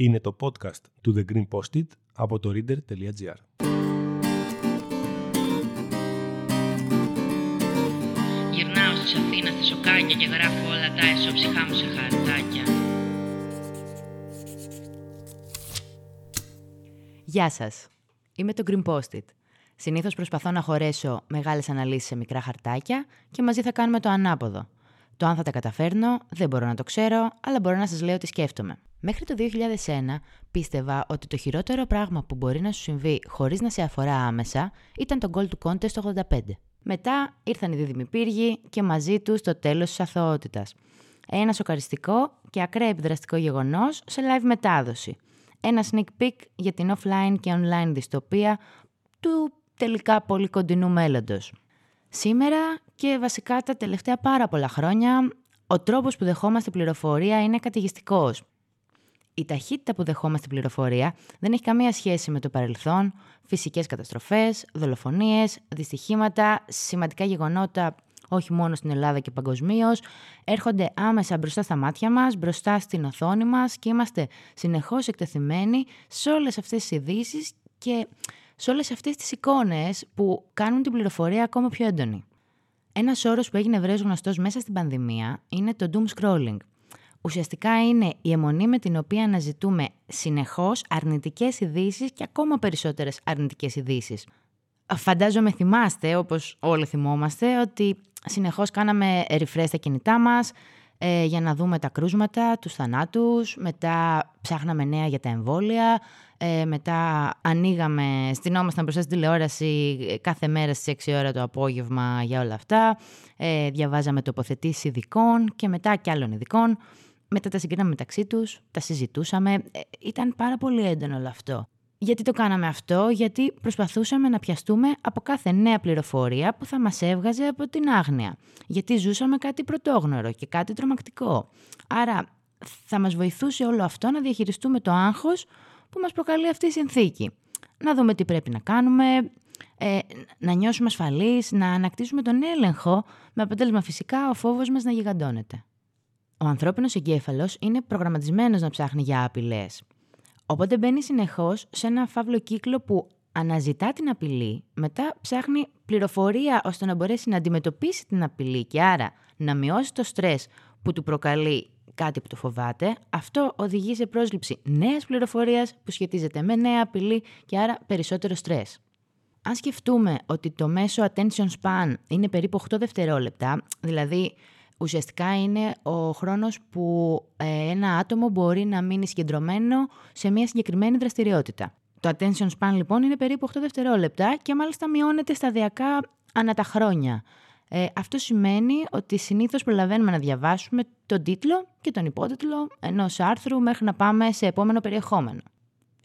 Είναι το podcast του The Green Post-it από το reader.gr. Γυρνάω στις Αθήνα στα σοκάκια και γράφω όλα τα εσώψυχά μου σε χαρτάκια. Γεια σας. Είμαι το Green Post-it. Συνήθως προσπαθώ να χωρέσω μεγάλες αναλύσεις σε μικρά χαρτάκια και μαζί θα κάνουμε το ανάποδο. Το αν θα τα καταφέρνω δεν μπορώ να το ξέρω, αλλά μπορώ να σας λέω τι σκέφτομαι. Μέχρι το 2001 πίστευα ότι το χειρότερο πράγμα που μπορεί να σου συμβεί χωρίς να σε αφορά άμεσα ήταν το goal του contest το 85. Μετά ήρθαν οι δίδυμοι πύργοι και μαζί τους το τέλος της αθωότητας. Ένα σοκαριστικό και ακραία επιδραστικό γεγονός σε live μετάδοση. Ένα sneak peek για την offline και online δυστοπία του τελικά πολύ κοντινού μέλλοντος. Σήμερα και βασικά τα τελευταία πάρα πολλά χρόνια, ο τρόπος που δεχόμαστε πληροφορία είναι κατηγιστικός. Η ταχύτητα που δεχόμαστε πληροφορία δεν έχει καμία σχέση με το παρελθόν, φυσικές καταστροφές, δολοφονίες, δυστυχήματα, σημαντικά γεγονότα όχι μόνο στην Ελλάδα και παγκοσμίως, έρχονται άμεσα μπροστά στα μάτια μας, μπροστά στην οθόνη μας και είμαστε συνεχώς εκτεθειμένοι σε όλες αυτές τις ειδήσεις και σε όλες αυτές τις εικόνες που κάνουν την πληροφορία ακόμα πιο έντονη. Ένας όρος που έγινε ευρέως γνωστός μέσα στην πανδημία είναι το doom scrolling. Ουσιαστικά είναι η αιμονή με την οποία αναζητούμε συνεχώς αρνητικές ειδήσεις και ακόμα περισσότερες αρνητικές ειδήσεις. Φαντάζομαι θυμάστε, όπως όλοι θυμόμαστε, ότι συνεχώς κάναμε refresh στα κινητά μας ε, για να δούμε τα κρούσματα, τους θανάτους, μετά ψάχναμε νέα για τα εμβόλια, ε, μετά ανοίγαμε, στυνόμασταν μπροστά στην τηλεόραση ε, κάθε μέρα στις 6 ώρα το απόγευμα για όλα αυτά. Ε, διαβάζαμε τοποθετήσεις ειδικών και μετά κι άλλων ειδικών. Μετά τα συγκρίναμε μεταξύ τους, τα συζητούσαμε. Ε, ήταν πάρα πολύ έντονο όλο αυτό. Γιατί το κάναμε αυτό, γιατί προσπαθούσαμε να πιαστούμε από κάθε νέα πληροφορία που θα μας έβγαζε από την άγνοια. Γιατί ζούσαμε κάτι πρωτόγνωρο και κάτι τρομακτικό. Άρα θα μας βοηθούσε όλο αυτό να διαχειριστούμε το άγχος που μας προκαλεί αυτή η συνθήκη. Να δούμε τι πρέπει να κάνουμε, ε, να νιώσουμε ασφαλείς, να ανακτήσουμε τον έλεγχο, με αποτέλεσμα φυσικά ο φόβος μας να γιγαντώνεται. Ο ανθρώπινος εγκέφαλος είναι προγραμματισμένος να ψάχνει για άπειλες. Οπότε μπαίνει συνεχώς σε ένα φαύλο κύκλο που αναζητά την απειλή, μετά ψάχνει πληροφορία ώστε να μπορέσει να αντιμετωπίσει την απειλή και άρα να μειώσει το στρες που του προκαλεί κάτι που το φοβάται, αυτό οδηγεί σε πρόσληψη νέας πληροφορίας που σχετίζεται με νέα απειλή και άρα περισσότερο στρες. Αν σκεφτούμε ότι το μέσο attention span είναι περίπου 8 δευτερόλεπτα, δηλαδή ουσιαστικά είναι ο χρόνος που ε, ένα άτομο μπορεί να μείνει συγκεντρωμένο σε μια συγκεκριμένη δραστηριότητα. Το attention span λοιπόν είναι περίπου 8 δευτερόλεπτα και μάλιστα μειώνεται σταδιακά ανά τα χρόνια. Ε, αυτό σημαίνει ότι συνήθως προλαβαίνουμε να διαβάσουμε τον τίτλο και τον υπότιτλο ενός άρθρου μέχρι να πάμε σε επόμενο περιεχόμενο.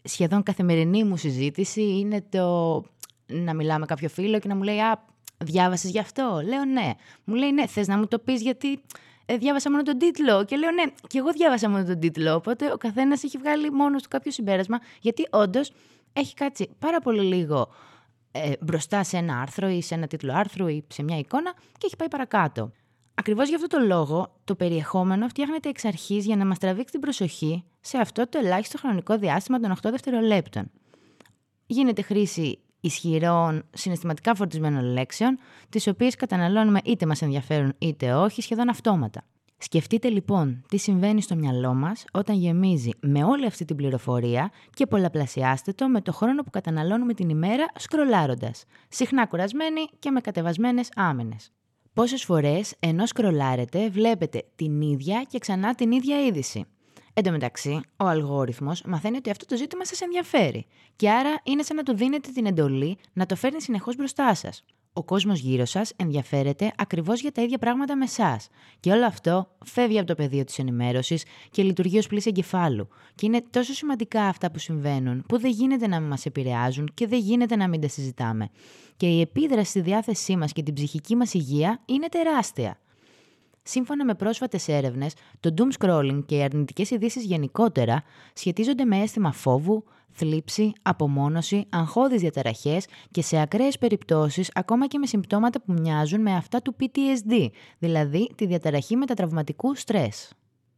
Σχεδόν καθημερινή μου συζήτηση είναι το να μιλάω με κάποιο φίλο και να μου λέει «Α, διάβασες γι' αυτό» Λέω «Ναι». Μου λέει «Ναι, θες να μου το πεις γιατί ε, διάβασα μόνο τον τίτλο» και λέω «Ναι, και εγώ διάβασα μόνο τον τίτλο». Οπότε ο καθένας έχει βγάλει μόνος του κάποιο συμπέρασμα γιατί όντως έχει κάτσει πάρα πολύ λίγο ε, μπροστά σε ένα άρθρο ή σε ένα τίτλο άρθρου ή σε μια εικόνα και έχει πάει παρακάτω. Ακριβώς γι' αυτό το λόγο, το περιεχόμενο φτιάχνεται εξ αρχής για να μας τραβήξει την προσοχή σε αυτό το ελάχιστο χρονικό διάστημα των 8 δευτερολέπτων. Γίνεται χρήση ισχυρών, συναισθηματικά φορτισμένων λέξεων, τις οποίες καταναλώνουμε είτε μας ενδιαφέρουν είτε όχι, σχεδόν αυτόματα. Σκεφτείτε λοιπόν τι συμβαίνει στο μυαλό μας όταν γεμίζει με όλη αυτή την πληροφορία και πολλαπλασιάστε το με το χρόνο που καταναλώνουμε την ημέρα σκρολάροντας, συχνά κουρασμένοι και με κατεβασμένες άμενες. Πόσες φορές ενώ σκρολάρετε βλέπετε την ίδια και ξανά την ίδια είδηση. Εν τω μεταξύ, ο αλγόριθμος μαθαίνει ότι αυτό το ζήτημα σας ενδιαφέρει και άρα είναι σαν να του δίνετε την εντολή να το φέρνει συνεχώς μπροστά σας ο κόσμος γύρω σας ενδιαφέρεται ακριβώς για τα ίδια πράγματα με εσάς. Και όλο αυτό φεύγει από το πεδίο της ενημέρωσης και λειτουργεί ως πλήση εγκεφάλου. Και είναι τόσο σημαντικά αυτά που συμβαίνουν, που δεν γίνεται να μην μας επηρεάζουν και δεν γίνεται να μην τα συζητάμε. Και η επίδραση στη διάθεσή μας και την ψυχική μας υγεία είναι τεράστια. Σύμφωνα με πρόσφατες έρευνες, το doom scrolling και οι αρνητικές ειδήσεις γενικότερα σχετίζονται με αίσθημα φόβου, θλίψη, απομόνωση, αγχώδεις διαταραχές και σε ακραίες περιπτώσεις ακόμα και με συμπτώματα που μοιάζουν με αυτά του PTSD, δηλαδή τη διαταραχή μετατραυματικού στρες.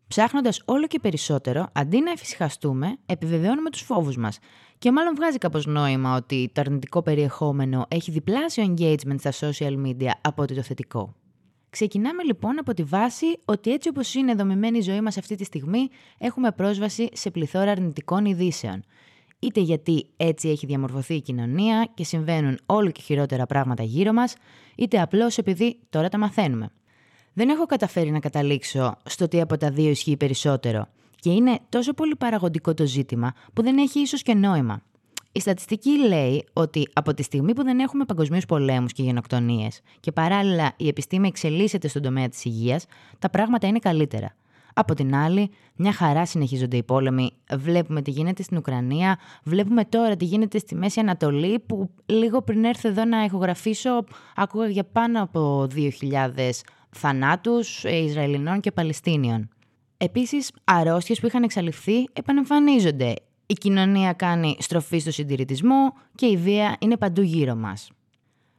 Ψάχνοντας όλο και περισσότερο, αντί να εφησυχαστούμε, επιβεβαιώνουμε τους φόβους μας. Και μάλλον βγάζει κάπως νόημα ότι το αρνητικό περιεχόμενο έχει διπλάσιο engagement στα social media από ότι το θετικό. Ξεκινάμε λοιπόν από τη βάση ότι έτσι όπως είναι δομημένη η ζωή μας αυτή τη στιγμή, έχουμε πρόσβαση σε πληθώρα αρνητικών ειδήσεων. Είτε γιατί έτσι έχει διαμορφωθεί η κοινωνία και συμβαίνουν όλο και χειρότερα πράγματα γύρω μας, είτε απλώς επειδή τώρα τα μαθαίνουμε. Δεν έχω καταφέρει να καταλήξω στο τι από τα δύο ισχύει περισσότερο. Και είναι τόσο πολύ παραγωγικό το ζήτημα που δεν έχει ίσως και νόημα. Η στατιστική λέει ότι από τη στιγμή που δεν έχουμε παγκοσμίους πολέμους και γενοκτονίες και παράλληλα η επιστήμη εξελίσσεται στον τομέα της υγείας, τα πράγματα είναι καλύτερα. Από την άλλη, μια χαρά συνεχίζονται οι πόλεμοι. Βλέπουμε τι γίνεται στην Ουκρανία, βλέπουμε τώρα τι γίνεται στη Μέση Ανατολή, που λίγο πριν έρθω εδώ να ηχογραφήσω, άκουγα για πάνω από 2.000 θανάτους Ισραηλινών και Παλαιστίνιων. Επίσης, αρρώστιες που είχαν εξαλειφθεί επανεμφανίζονται. Η κοινωνία κάνει στροφή στο συντηρητισμό και η βία είναι παντού γύρω μας.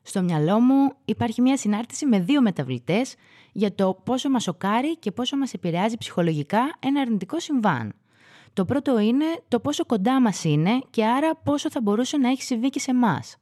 Στο μυαλό μου υπάρχει μια συνάρτηση με δύο μεταβλητές για το πόσο μας σοκάρει και πόσο μας επηρεάζει ψυχολογικά ένα αρνητικό συμβάν. Το πρώτο είναι το πόσο κοντά μας είναι και άρα πόσο θα μπορούσε να έχει συμβεί και σε εμάς.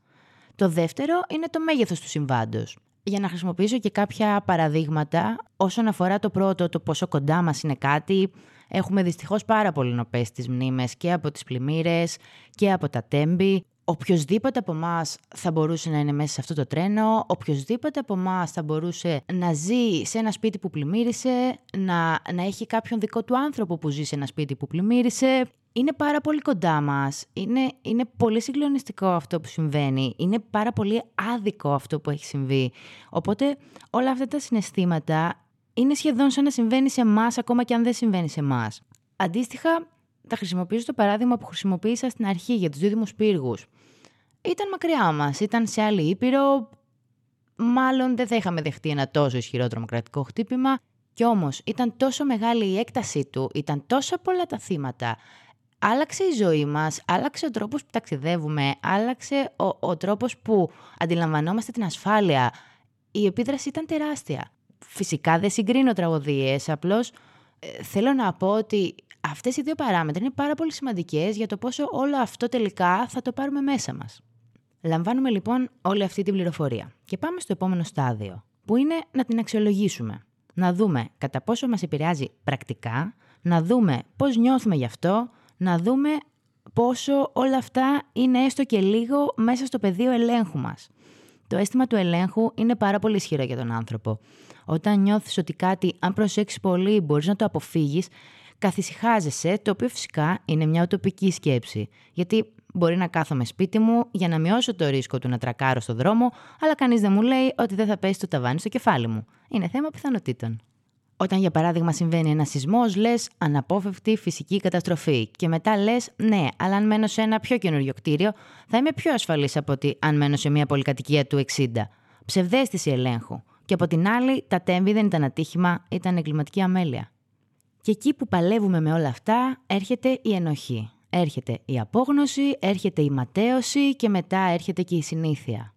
Το δεύτερο είναι το μέγεθος του συμβάντος για να χρησιμοποιήσω και κάποια παραδείγματα όσον αφορά το πρώτο, το πόσο κοντά μας είναι κάτι. Έχουμε δυστυχώς πάρα πολύ νοπές τις μνήμες και από τις πλημμύρες και από τα τέμπη. Οποιοδήποτε από εμάς θα μπορούσε να είναι μέσα σε αυτό το τρένο, οποιοδήποτε από εμάς θα μπορούσε να ζει σε ένα σπίτι που πλημμύρισε, να, να έχει κάποιον δικό του άνθρωπο που ζει σε ένα σπίτι που πλημμύρισε είναι πάρα πολύ κοντά μας. Είναι, είναι πολύ συγκλονιστικό αυτό που συμβαίνει. Είναι πάρα πολύ άδικο αυτό που έχει συμβεί. Οπότε όλα αυτά τα συναισθήματα είναι σχεδόν σαν να συμβαίνει σε εμάς ακόμα και αν δεν συμβαίνει σε εμάς. Αντίστοιχα, θα χρησιμοποιήσω το παράδειγμα που χρησιμοποίησα στην αρχή για τους δίδυμους πύργους. Ήταν μακριά μας, ήταν σε άλλη ήπειρο, μάλλον δεν θα είχαμε δεχτεί ένα τόσο ισχυρό τρομοκρατικό χτύπημα, κι όμως ήταν τόσο μεγάλη η έκτασή του, ήταν τόσο πολλά τα θύματα, άλλαξε η ζωή μας, άλλαξε ο τρόπος που ταξιδεύουμε, άλλαξε ο, ο τρόπος που αντιλαμβανόμαστε την ασφάλεια. Η επίδραση ήταν τεράστια. Φυσικά δεν συγκρίνω τραγωδίες, απλώς ε, θέλω να πω ότι αυτές οι δύο παράμετροι είναι πάρα πολύ σημαντικές για το πόσο όλο αυτό τελικά θα το πάρουμε μέσα μας. Λαμβάνουμε λοιπόν όλη αυτή την πληροφορία και πάμε στο επόμενο στάδιο, που είναι να την αξιολογήσουμε. Να δούμε κατά πόσο μας επηρεάζει πρακτικά, να δούμε πώς νιώθουμε γι' αυτό, να δούμε πόσο όλα αυτά είναι έστω και λίγο μέσα στο πεδίο ελέγχου μας. Το αίσθημα του ελέγχου είναι πάρα πολύ ισχυρό για τον άνθρωπο. Όταν νιώθεις ότι κάτι, αν προσέξεις πολύ, μπορείς να το αποφύγεις, καθησυχάζεσαι, το οποίο φυσικά είναι μια οτοπική σκέψη. Γιατί μπορεί να κάθομαι σπίτι μου για να μειώσω το ρίσκο του να τρακάρω στο δρόμο, αλλά κανείς δεν μου λέει ότι δεν θα πέσει το ταβάνι στο κεφάλι μου. Είναι θέμα πιθανότητων. Όταν για παράδειγμα συμβαίνει ένα σεισμός, λες αναπόφευκτη φυσική καταστροφή. Και μετά λες, ναι, αλλά αν μένω σε ένα πιο καινούριο κτίριο, θα είμαι πιο ασφαλής από ότι αν μένω σε μια πολυκατοικία του 60. Ψευδέστηση ελέγχου. Και από την άλλη, τα τέμβη δεν ήταν ατύχημα, ήταν εγκληματική αμέλεια. Και εκεί που παλεύουμε με όλα αυτά, έρχεται η ενοχή. Έρχεται η απόγνωση, έρχεται η ματέωση και μετά έρχεται και η συνήθεια.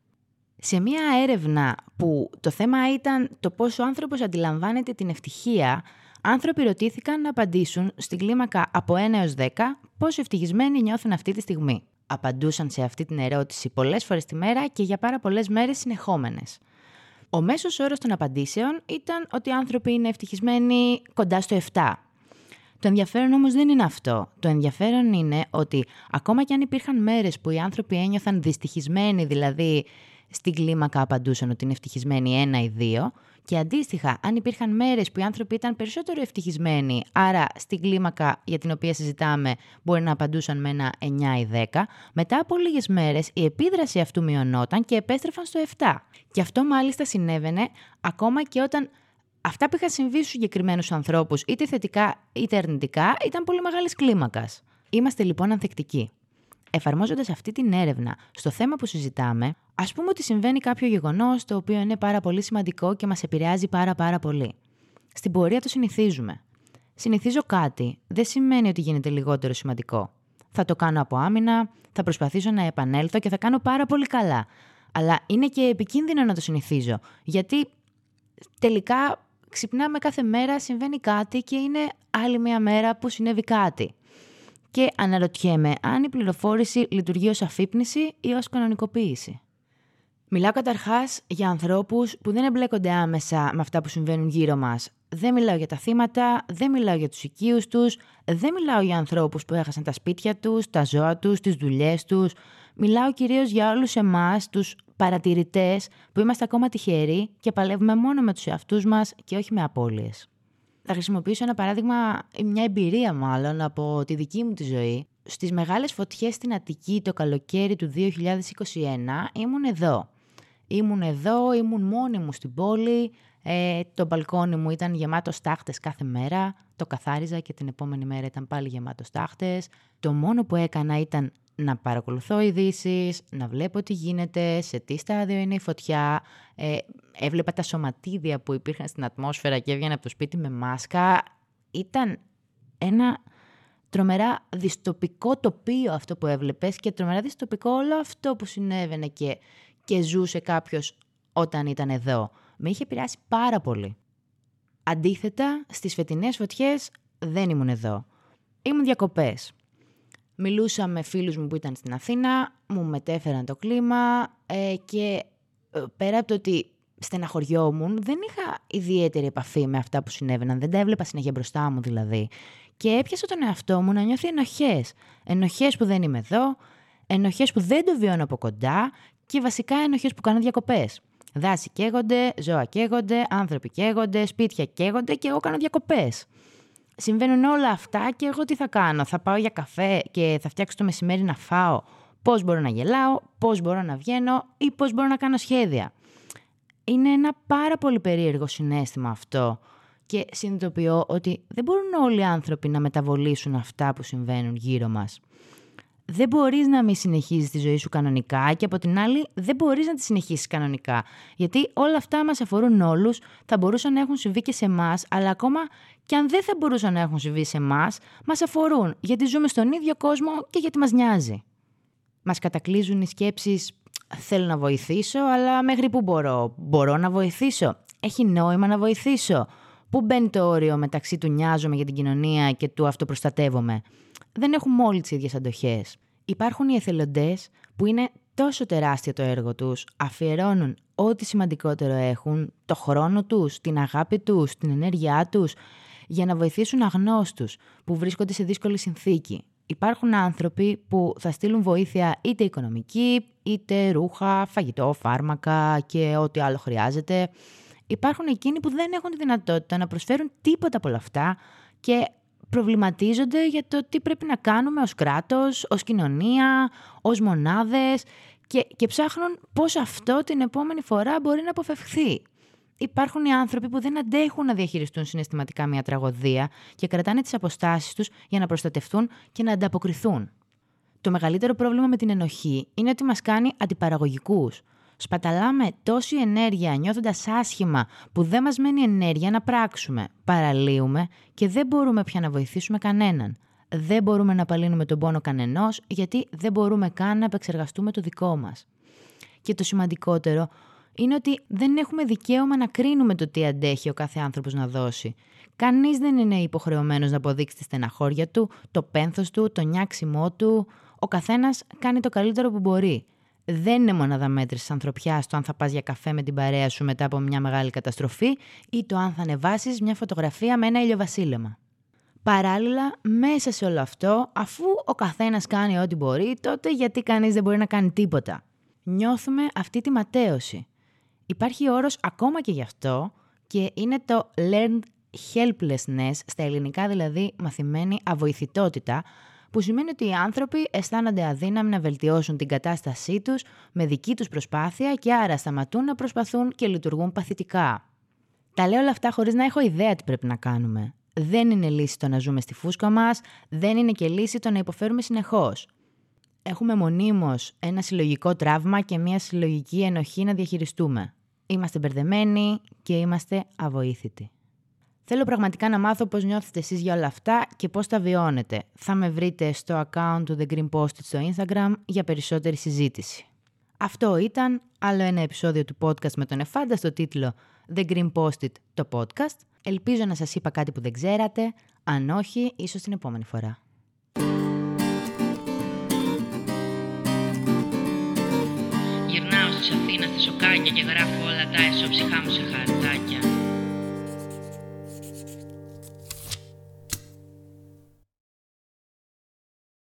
Σε μία έρευνα που το θέμα ήταν το πόσο ο άνθρωπος αντιλαμβάνεται την ευτυχία, άνθρωποι ρωτήθηκαν να απαντήσουν στην κλίμακα από 1 έως 10 πόσο ευτυχισμένοι νιώθουν αυτή τη στιγμή. Απαντούσαν σε αυτή την ερώτηση πολλές φορές τη μέρα και για πάρα πολλές μέρες συνεχόμενες. Ο μέσος όρος των απαντήσεων ήταν ότι οι άνθρωποι είναι ευτυχισμένοι κοντά στο 7. Το ενδιαφέρον όμως δεν είναι αυτό. Το ενδιαφέρον είναι ότι ακόμα και αν υπήρχαν μέρες που οι άνθρωποι ένιωθαν δυστυχισμένοι, δηλαδή στην κλίμακα απαντούσαν ότι είναι ευτυχισμένοι ένα ή δύο. Και αντίστοιχα, αν υπήρχαν μέρες που οι άνθρωποι ήταν περισσότερο ευτυχισμένοι, άρα στην κλίμακα για την οποία συζητάμε μπορεί να απαντούσαν με ένα 9 ή 10, μετά από λίγες μέρες η επίδραση αυτού μειωνόταν και επέστρεφαν στο 7. Και αυτό μάλιστα συνέβαινε ακόμα και όταν αυτά που είχαν συμβεί στους συγκεκριμένους ανθρώπους, είτε θετικά είτε αρνητικά, ήταν πολύ μεγάλης κλίμακας. Είμαστε λοιπόν ανθεκτικοί. Εφαρμόζοντας αυτή την έρευνα στο θέμα που συζητάμε, ας πούμε ότι συμβαίνει κάποιο γεγονός το οποίο είναι πάρα πολύ σημαντικό και μας επηρεάζει πάρα πάρα πολύ. Στην πορεία το συνηθίζουμε. Συνηθίζω κάτι δεν σημαίνει ότι γίνεται λιγότερο σημαντικό. Θα το κάνω από άμυνα, θα προσπαθήσω να επανέλθω και θα κάνω πάρα πολύ καλά. Αλλά είναι και επικίνδυνο να το συνηθίζω, γιατί τελικά ξυπνάμε κάθε μέρα, συμβαίνει κάτι και είναι άλλη μια μέρα που συνέβη κάτι. Και αναρωτιέμαι αν η πληροφόρηση λειτουργεί ως αφύπνιση ή ως κανονικοποίηση; Μιλάω καταρχάς για ανθρώπους που δεν εμπλέκονται άμεσα με αυτά που συμβαίνουν γύρω μας. Δεν μιλάω για τα θύματα, δεν μιλάω για τους οικείους τους, δεν μιλάω για ανθρώπους που έχασαν τα σπίτια τους, τα ζώα τους, τις δουλειές τους. Μιλάω κυρίως για όλους εμάς, τους παρατηρητές που είμαστε ακόμα τυχεροί και παλεύουμε μόνο με τους εαυτούς μας και όχι με απώλειες. Θα χρησιμοποιήσω ένα παράδειγμα, μια εμπειρία μάλλον από τη δική μου τη ζωή. Στις μεγάλες φωτιές στην Αττική το καλοκαίρι του 2021 ήμουν εδώ. Ήμουν εδώ, ήμουν μόνη μου στην πόλη, ε, το μπαλκόνι μου ήταν γεμάτο στάχτες κάθε μέρα, το καθάριζα και την επόμενη μέρα ήταν πάλι γεμάτος στάχτες. Το μόνο που έκανα ήταν να παρακολουθώ ειδήσεις, να βλέπω τι γίνεται, σε τι στάδιο είναι η φωτιά. Ε, έβλεπα τα σωματίδια που υπήρχαν στην ατμόσφαιρα και έβγαινα από το σπίτι με μάσκα. Ήταν ένα τρομερά δυστοπικό τοπίο αυτό που έβλεπες και τρομερά δυστοπικό όλο αυτό που συνέβαινε και, και ζούσε κάποιος όταν ήταν εδώ. Με είχε επηρεάσει πάρα πολύ. Αντίθετα, στις φετινές φωτιές δεν ήμουν εδώ. Ήμουν διακοπές. Μιλούσα με φίλους μου που ήταν στην Αθήνα, μου μετέφεραν το κλίμα ε, και ε, πέρα από το ότι στεναχωριόμουν, δεν είχα ιδιαίτερη επαφή με αυτά που συνέβαιναν. Δεν τα έβλεπα συνέχεια μπροστά μου δηλαδή. Και έπιασα τον εαυτό μου να νιώθει ενοχές. Ενοχές που δεν είμαι εδώ, ενοχές που δεν το βιώνω από κοντά και βασικά ενοχές που κάνω διακοπές. Δάση καίγονται, ζώα καίγονται, άνθρωποι καίγονται, σπίτια καίγονται και εγώ κάνω διακοπές συμβαίνουν όλα αυτά και εγώ τι θα κάνω. Θα πάω για καφέ και θα φτιάξω το μεσημέρι να φάω. Πώς μπορώ να γελάω, πώς μπορώ να βγαίνω ή πώς μπορώ να κάνω σχέδια. Είναι ένα πάρα πολύ περίεργο συνέστημα αυτό και συνειδητοποιώ ότι δεν μπορούν όλοι οι άνθρωποι να μεταβολήσουν αυτά που συμβαίνουν γύρω μας δεν μπορείς να μην συνεχίζεις τη ζωή σου κανονικά και από την άλλη δεν μπορείς να τη συνεχίσεις κανονικά. Γιατί όλα αυτά μας αφορούν όλους, θα μπορούσαν να έχουν συμβεί και σε εμάς, αλλά ακόμα και αν δεν θα μπορούσαν να έχουν συμβεί σε εμάς, μας αφορούν, γιατί ζούμε στον ίδιο κόσμο και γιατί μας νοιάζει. Μας κατακλείζουν οι σκέψεις «θέλω να βοηθήσω, αλλά μέχρι πού μπορώ, μπορώ να βοηθήσω, έχει νόημα να βοηθήσω». Πού μπαίνει το όριο μεταξύ του νοιάζομαι για την κοινωνία και του αυτοπροστατεύομαι δεν έχουμε όλοι τις ίδιες αντοχές. Υπάρχουν οι εθελοντές που είναι τόσο τεράστιο το έργο τους, αφιερώνουν ό,τι σημαντικότερο έχουν, το χρόνο τους, την αγάπη τους, την ενέργειά τους, για να βοηθήσουν αγνώστους που βρίσκονται σε δύσκολη συνθήκη. Υπάρχουν άνθρωποι που θα στείλουν βοήθεια είτε οικονομική, είτε ρούχα, φαγητό, φάρμακα και ό,τι άλλο χρειάζεται. Υπάρχουν εκείνοι που δεν έχουν τη δυνατότητα να προσφέρουν τίποτα από όλα αυτά και προβληματίζονται για το τι πρέπει να κάνουμε ως κράτος, ως κοινωνία, ως μονάδες και, και ψάχνουν πώς αυτό την επόμενη φορά μπορεί να αποφευχθεί. Υπάρχουν οι άνθρωποι που δεν αντέχουν να διαχειριστούν συναισθηματικά μια τραγωδία και κρατάνε τις αποστάσεις τους για να προστατευτούν και να ανταποκριθούν. Το μεγαλύτερο πρόβλημα με την ενοχή είναι ότι μας κάνει αντιπαραγωγικούς. Σπαταλάμε τόση ενέργεια νιώθοντας άσχημα που δεν μας μένει ενέργεια να πράξουμε. Παραλύουμε και δεν μπορούμε πια να βοηθήσουμε κανέναν. Δεν μπορούμε να απαλύνουμε τον πόνο κανενός γιατί δεν μπορούμε καν να επεξεργαστούμε το δικό μας. Και το σημαντικότερο είναι ότι δεν έχουμε δικαίωμα να κρίνουμε το τι αντέχει ο κάθε άνθρωπος να δώσει. Κανείς δεν είναι υποχρεωμένος να αποδείξει τη στεναχώρια του, το πένθος του, το νιάξιμό του. Ο καθένας κάνει το καλύτερο που μπορεί δεν είναι μονάδα μέτρησης ανθρωπιά το αν θα πας για καφέ με την παρέα σου μετά από μια μεγάλη καταστροφή ή το αν θα ανεβάσεις μια φωτογραφία με ένα ηλιοβασίλεμα. Παράλληλα, μέσα σε όλο αυτό, αφού ο καθένας κάνει ό,τι μπορεί, τότε γιατί κανείς δεν μπορεί να κάνει τίποτα; Νιώθουμε αυτή τη ματέωση. Υπάρχει όρος ακόμα και γι' αυτό και είναι το learned helplessness, στα ελληνικά δηλαδή μαθημένη αβοηθητότητα, που σημαίνει ότι οι άνθρωποι αισθάνονται αδύναμοι να βελτιώσουν την κατάστασή τους με δική τους προσπάθεια και άρα σταματούν να προσπαθούν και λειτουργούν παθητικά. Τα λέω όλα αυτά χωρίς να έχω ιδέα τι πρέπει να κάνουμε. Δεν είναι λύση το να ζούμε στη φούσκα μας, δεν είναι και λύση το να υποφέρουμε συνεχώς. Έχουμε μονίμως ένα συλλογικό τραύμα και μια συλλογική ενοχή να διαχειριστούμε. Είμαστε μπερδεμένοι και είμαστε αβοήθητοι. Θέλω πραγματικά να μάθω πώς νιώθετε εσείς για όλα αυτά και πώς τα βιώνετε. Θα με βρείτε στο account του The Green Post στο Instagram για περισσότερη συζήτηση. Αυτό ήταν άλλο ένα επεισόδιο του podcast με τον εφάνταστο τίτλο The Green Post-it, το podcast. Ελπίζω να σας είπα κάτι που δεν ξέρατε. Αν όχι, ίσως την επόμενη φορά. Γυρνάω στις Αθήνας στα σοκάκια και γράφω όλα τα εσώψυχά μου σε χαρτάκια.